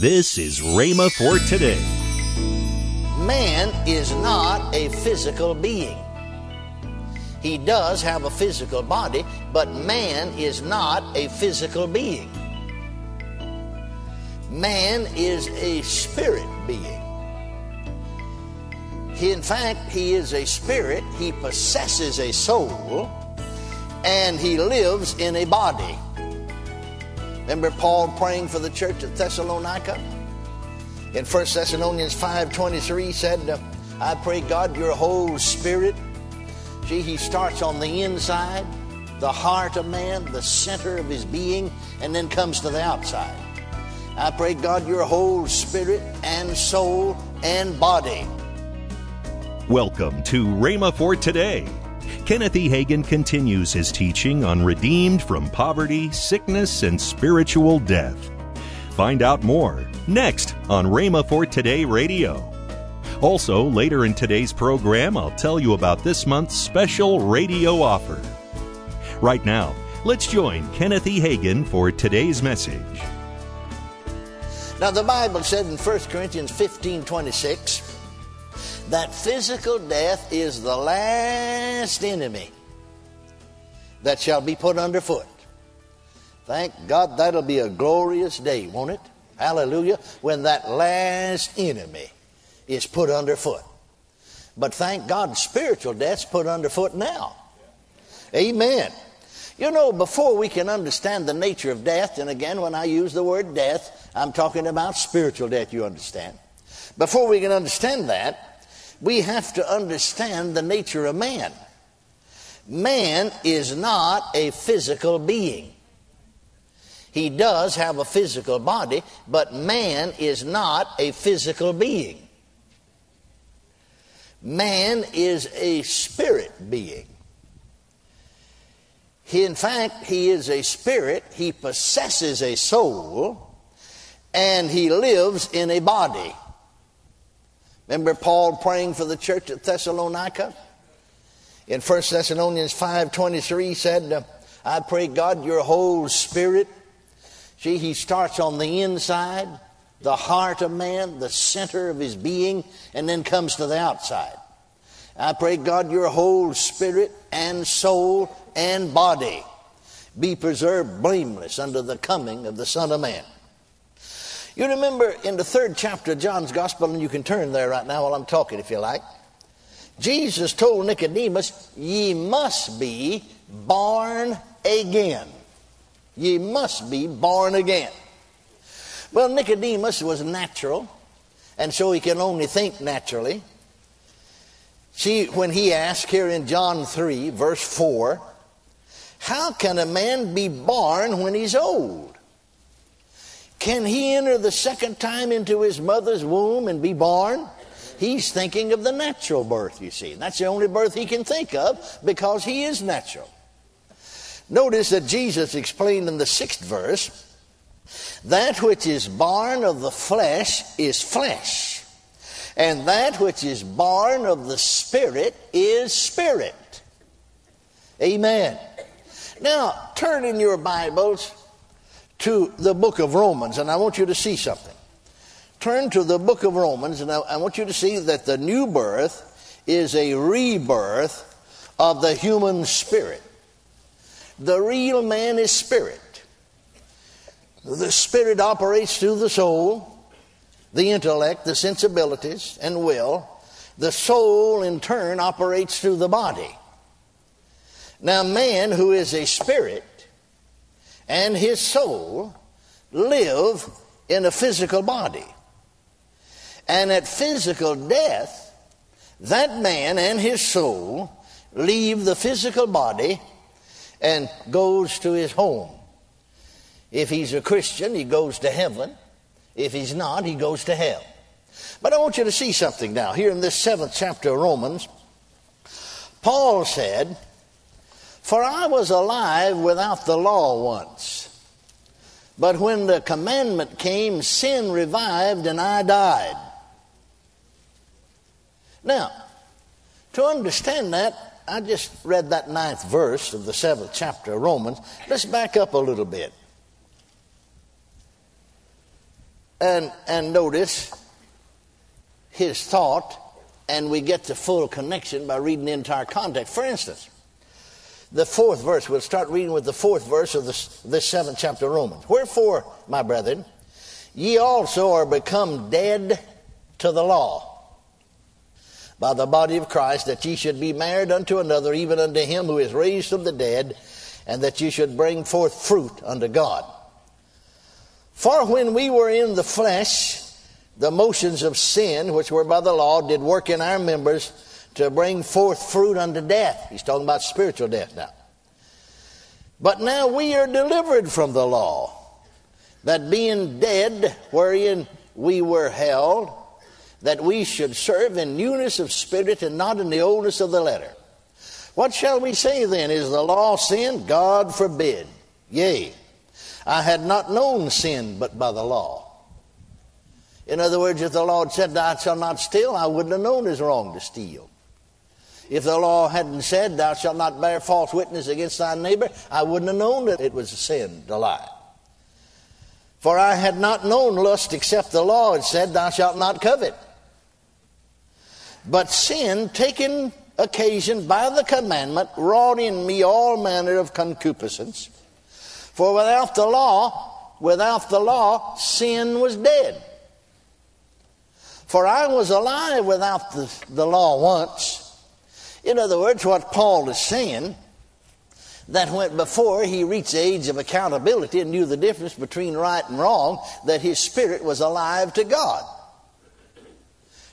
This is Rhema for today. Man is not a physical being. He does have a physical body, but man is not a physical being. Man is a spirit being. He, in fact, he is a spirit, he possesses a soul, and he lives in a body. Remember Paul praying for the church at Thessalonica? In 1 Thessalonians 5.23 he said, uh, I pray God your whole spirit. See, he starts on the inside, the heart of man, the center of his being, and then comes to the outside. I pray God your whole spirit and soul and body. Welcome to Rhema for today. Kenneth E. Hagin continues his teaching on redeemed from poverty, sickness, and spiritual death. Find out more next on Rhema for Today Radio. Also, later in today's program, I'll tell you about this month's special radio offer. Right now, let's join Kenneth E. Hagin for today's message. Now, the Bible said in 1 Corinthians 15 26, that physical death is the last enemy that shall be put underfoot. Thank God that'll be a glorious day, won't it? Hallelujah. When that last enemy is put underfoot. But thank God spiritual death's put underfoot now. Amen. You know, before we can understand the nature of death, and again, when I use the word death, I'm talking about spiritual death, you understand. Before we can understand that, we have to understand the nature of man. Man is not a physical being. He does have a physical body, but man is not a physical being. Man is a spirit being. He, in fact, he is a spirit, he possesses a soul, and he lives in a body. Remember Paul praying for the church at Thessalonica? In 1 Thessalonians 5.23 he said, I pray God your whole spirit. See, he starts on the inside, the heart of man, the center of his being, and then comes to the outside. I pray God your whole spirit and soul and body be preserved blameless under the coming of the Son of Man. You remember in the third chapter of John's Gospel, and you can turn there right now while I'm talking if you like. Jesus told Nicodemus, Ye must be born again. Ye must be born again. Well, Nicodemus was natural, and so he can only think naturally. See, when he asked here in John 3, verse 4, How can a man be born when he's old? Can he enter the second time into his mother's womb and be born? He's thinking of the natural birth, you see. That's the only birth he can think of because he is natural. Notice that Jesus explained in the sixth verse that which is born of the flesh is flesh, and that which is born of the spirit is spirit. Amen. Now, turn in your Bibles to the book of Romans, and I want you to see something. Turn to the book of Romans, and I, I want you to see that the new birth is a rebirth of the human spirit. The real man is spirit. The spirit operates through the soul, the intellect, the sensibilities, and will. The soul, in turn, operates through the body. Now, man who is a spirit and his soul live in a physical body. And at physical death, that man and his soul leave the physical body and goes to his home. If he's a Christian, he goes to heaven. If he's not, he goes to hell. But I want you to see something now. Here in this seventh chapter of Romans, Paul said, for I was alive without the law once. But when the commandment came, sin revived and I died. Now, to understand that, I just read that ninth verse of the seventh chapter of Romans. Let's back up a little bit. And, and notice his thought, and we get the full connection by reading the entire context. For instance, the fourth verse, we'll start reading with the fourth verse of this, seventh chapter of Romans. Wherefore, my brethren, ye also are become dead to the law by the body of Christ, that ye should be married unto another, even unto him who is raised from the dead, and that ye should bring forth fruit unto God. For when we were in the flesh, the motions of sin, which were by the law, did work in our members to bring forth fruit unto death. He's talking about spiritual death now. But now we are delivered from the law, that being dead, wherein we were held, that we should serve in newness of spirit and not in the oldness of the letter. What shall we say then? Is the law sin? God forbid. Yea, I had not known sin but by the law. In other words, if the Lord said, Thou shalt not steal, I wouldn't have known it's wrong to steal. If the law hadn't said, Thou shalt not bear false witness against thy neighbor, I wouldn't have known that it was a sin to lie. For I had not known lust except the law had said, Thou shalt not covet. But sin, taken occasion by the commandment, wrought in me all manner of concupiscence. For without the law, without the law, sin was dead. For I was alive without the, the law once. In other words, what Paul is saying, that went before he reached the age of accountability and knew the difference between right and wrong, that his spirit was alive to God.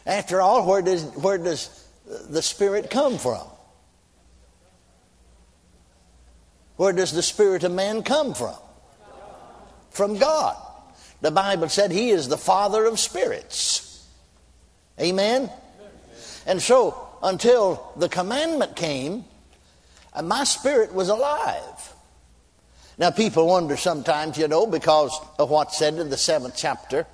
After all, where does, where does the Spirit come from? Where does the Spirit of man come from? From God. The Bible said He is the Father of spirits. Amen? And so, until the commandment came, and my spirit was alive. Now, people wonder sometimes, you know, because of what's said in the seventh chapter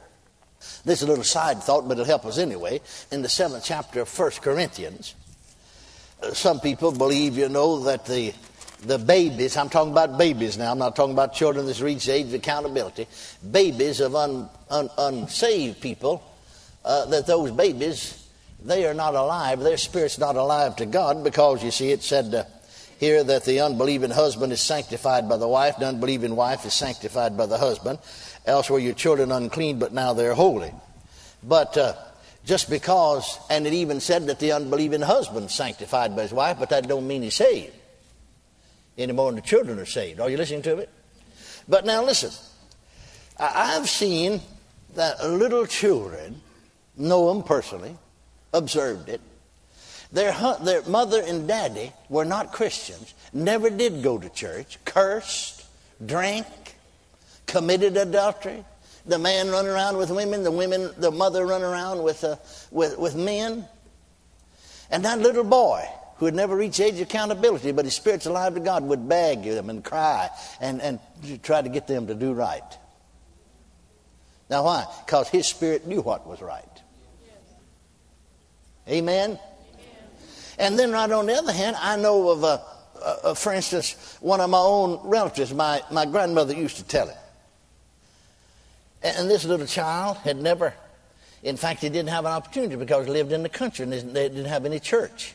this is a little side thought, but it'll help us anyway. In the seventh chapter of First Corinthians, some people believe, you know, that the the babies, I'm talking about babies now, I'm not talking about children that's reached the age of accountability, babies of un, un, unsaved people, uh, that those babies, they are not alive, their spirit's not alive to God because, you see, it said uh, here that the unbelieving husband is sanctified by the wife, the unbelieving wife is sanctified by the husband else were your children unclean, but now they're holy. But uh, just because, and it even said that the unbelieving husband sanctified by his wife, but that don't mean he's saved any more than the children are saved. Are you listening to it? But now listen, I've seen that little children, know them personally, observed it. Their, their mother and daddy were not Christians, never did go to church, cursed, drank, committed adultery. The man run around with women, the women, the mother run around with, uh, with, with men. And that little boy, who had never reached age of accountability, but his spirit's alive to God, would beg them and cry and, and try to get them to do right. Now, why? Because his spirit knew what was right. Amen? Amen? And then, right on the other hand, I know of, uh, uh, for instance, one of my own relatives, my, my grandmother used to tell it. And this little child had never, in fact, he didn't have an opportunity because he lived in the country and they didn't have any church.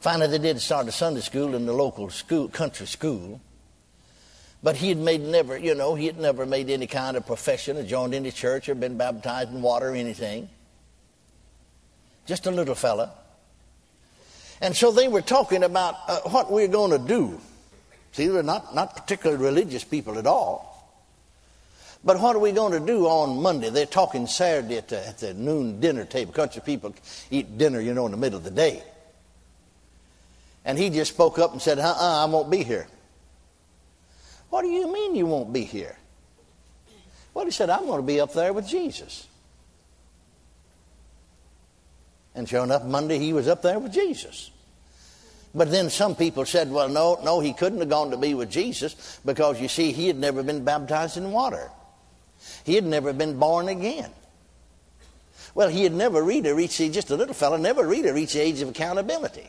Finally, they did start a Sunday school in the local school, country school. But he had made never, you know, he had never made any kind of profession or joined any church or been baptized in water or anything. Just a little fella. And so they were talking about uh, what we we're going to do. See, they're not, not particularly religious people at all. But what are we going to do on Monday? They're talking Saturday at the, at the noon dinner table. Country people eat dinner, you know, in the middle of the day. And he just spoke up and said, uh uh I won't be here. What do you mean you won't be here? Well, he said, I'm going to be up there with Jesus. And sure enough, Monday he was up there with Jesus. But then some people said, well, no, no, he couldn't have gone to be with Jesus because you see, he had never been baptized in water. He had never been born again. Well, he had never reached, just a little fellow, never reached the age of accountability.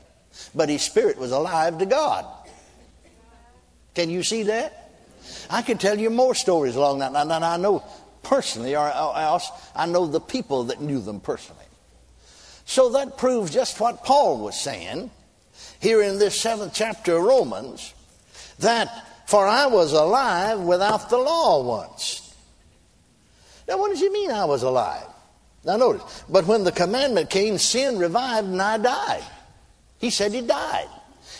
But his spirit was alive to God. Can you see that? I can tell you more stories along that. And I know personally, or else I know the people that knew them personally. So that proves just what Paul was saying here in this seventh chapter of Romans that for I was alive without the law once. Now, what does he mean I was alive? Now, notice, but when the commandment came, sin revived and I died. He said he died.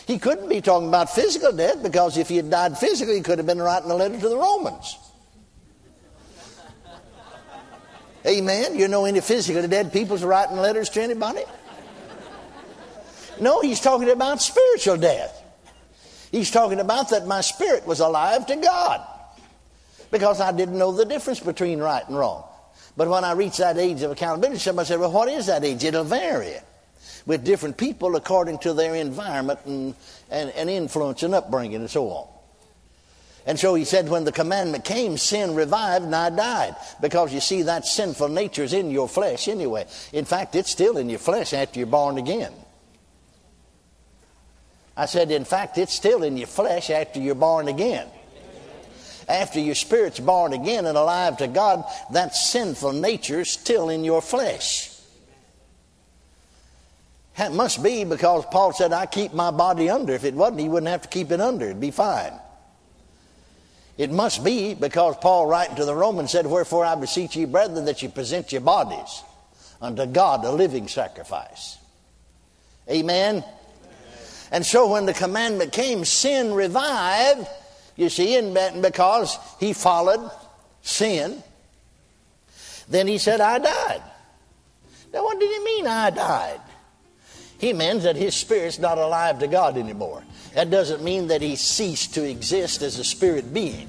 He couldn't be talking about physical death because if he had died physically, he could have been writing a letter to the Romans. Amen. You know any physically dead people writing letters to anybody? No, he's talking about spiritual death. He's talking about that my spirit was alive to God because I didn't know the difference between right and wrong. But when I reach that age of accountability, somebody said, Well, what is that age? It'll vary with different people according to their environment and, and, and influence and upbringing and so on. And so he said, when the commandment came, sin revived and I died. Because you see, that sinful nature is in your flesh anyway. In fact, it's still in your flesh after you're born again. I said, in fact, it's still in your flesh after you're born again. After your spirit's born again and alive to God, that sinful nature is still in your flesh. That must be because Paul said, I keep my body under. If it wasn't, he wouldn't have to keep it under. It'd be fine. It must be because Paul, writing to the Romans, said, Wherefore I beseech ye, brethren, that ye present your bodies unto God a living sacrifice. Amen? And so when the commandment came, sin revived, you see, and because he followed sin, then he said, I died. Now, what did he mean, I died? He means that his spirit's not alive to God anymore. That doesn't mean that he ceased to exist as a spirit being,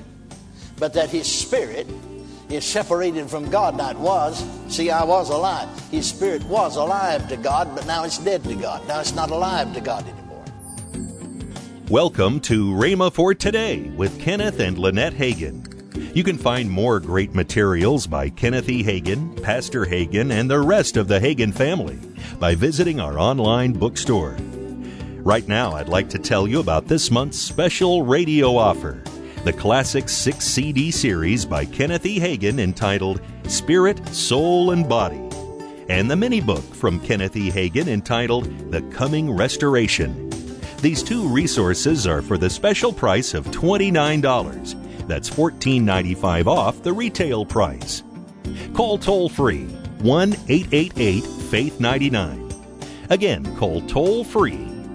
but that his spirit is separated from God. Now it was, see, I was alive. His spirit was alive to God, but now it's dead to God. Now it's not alive to God anymore. Welcome to Rhema for Today with Kenneth and Lynette Hagin. You can find more great materials by Kenneth E. Hagin, Pastor Hagin, and the rest of the Hagin family by visiting our online bookstore. Right now, I'd like to tell you about this month's special radio offer the classic six CD series by Kenneth E. Hagin entitled Spirit, Soul, and Body, and the mini book from Kenneth E. Hagin entitled The Coming Restoration. These two resources are for the special price of $29. That's $14.95 off the retail price. Call toll free 1 888 Faith 99. Again, call toll free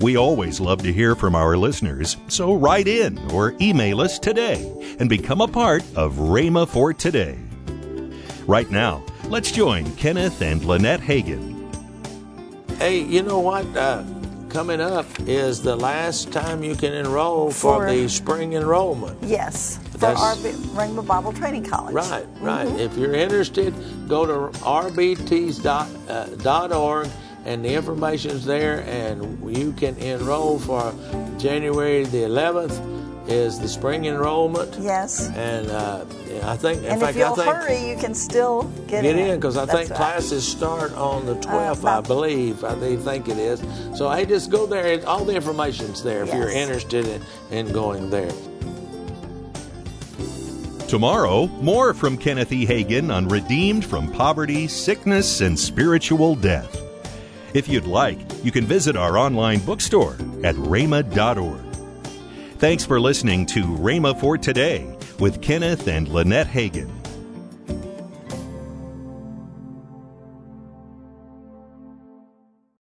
We always love to hear from our listeners, so write in or email us today and become a part of Rhema for Today. Right now, let's join Kenneth and Lynette Hagin. Hey, you know what? Uh, coming up is the last time you can enroll for, for the spring enrollment. Yes, for That's, our Rhema Bible Training College. Right, right. Mm-hmm. If you're interested, go to rbtc.org uh, and the information's there, and you can enroll for January the 11th is the spring enrollment. Yes. And uh, I think, in and fact, if you'll I think hurry, you can still get, get in. because I That's think right. classes start on the 12th, uh, I believe. I think it is. So hey, just go there. All the information's there if you're interested in, in going there. Tomorrow, more from Kenneth E. Hagin on Redeemed from Poverty, Sickness, and Spiritual Death. If you'd like, you can visit our online bookstore at rhema.org. Thanks for listening to Rhema for Today with Kenneth and Lynette Hagin.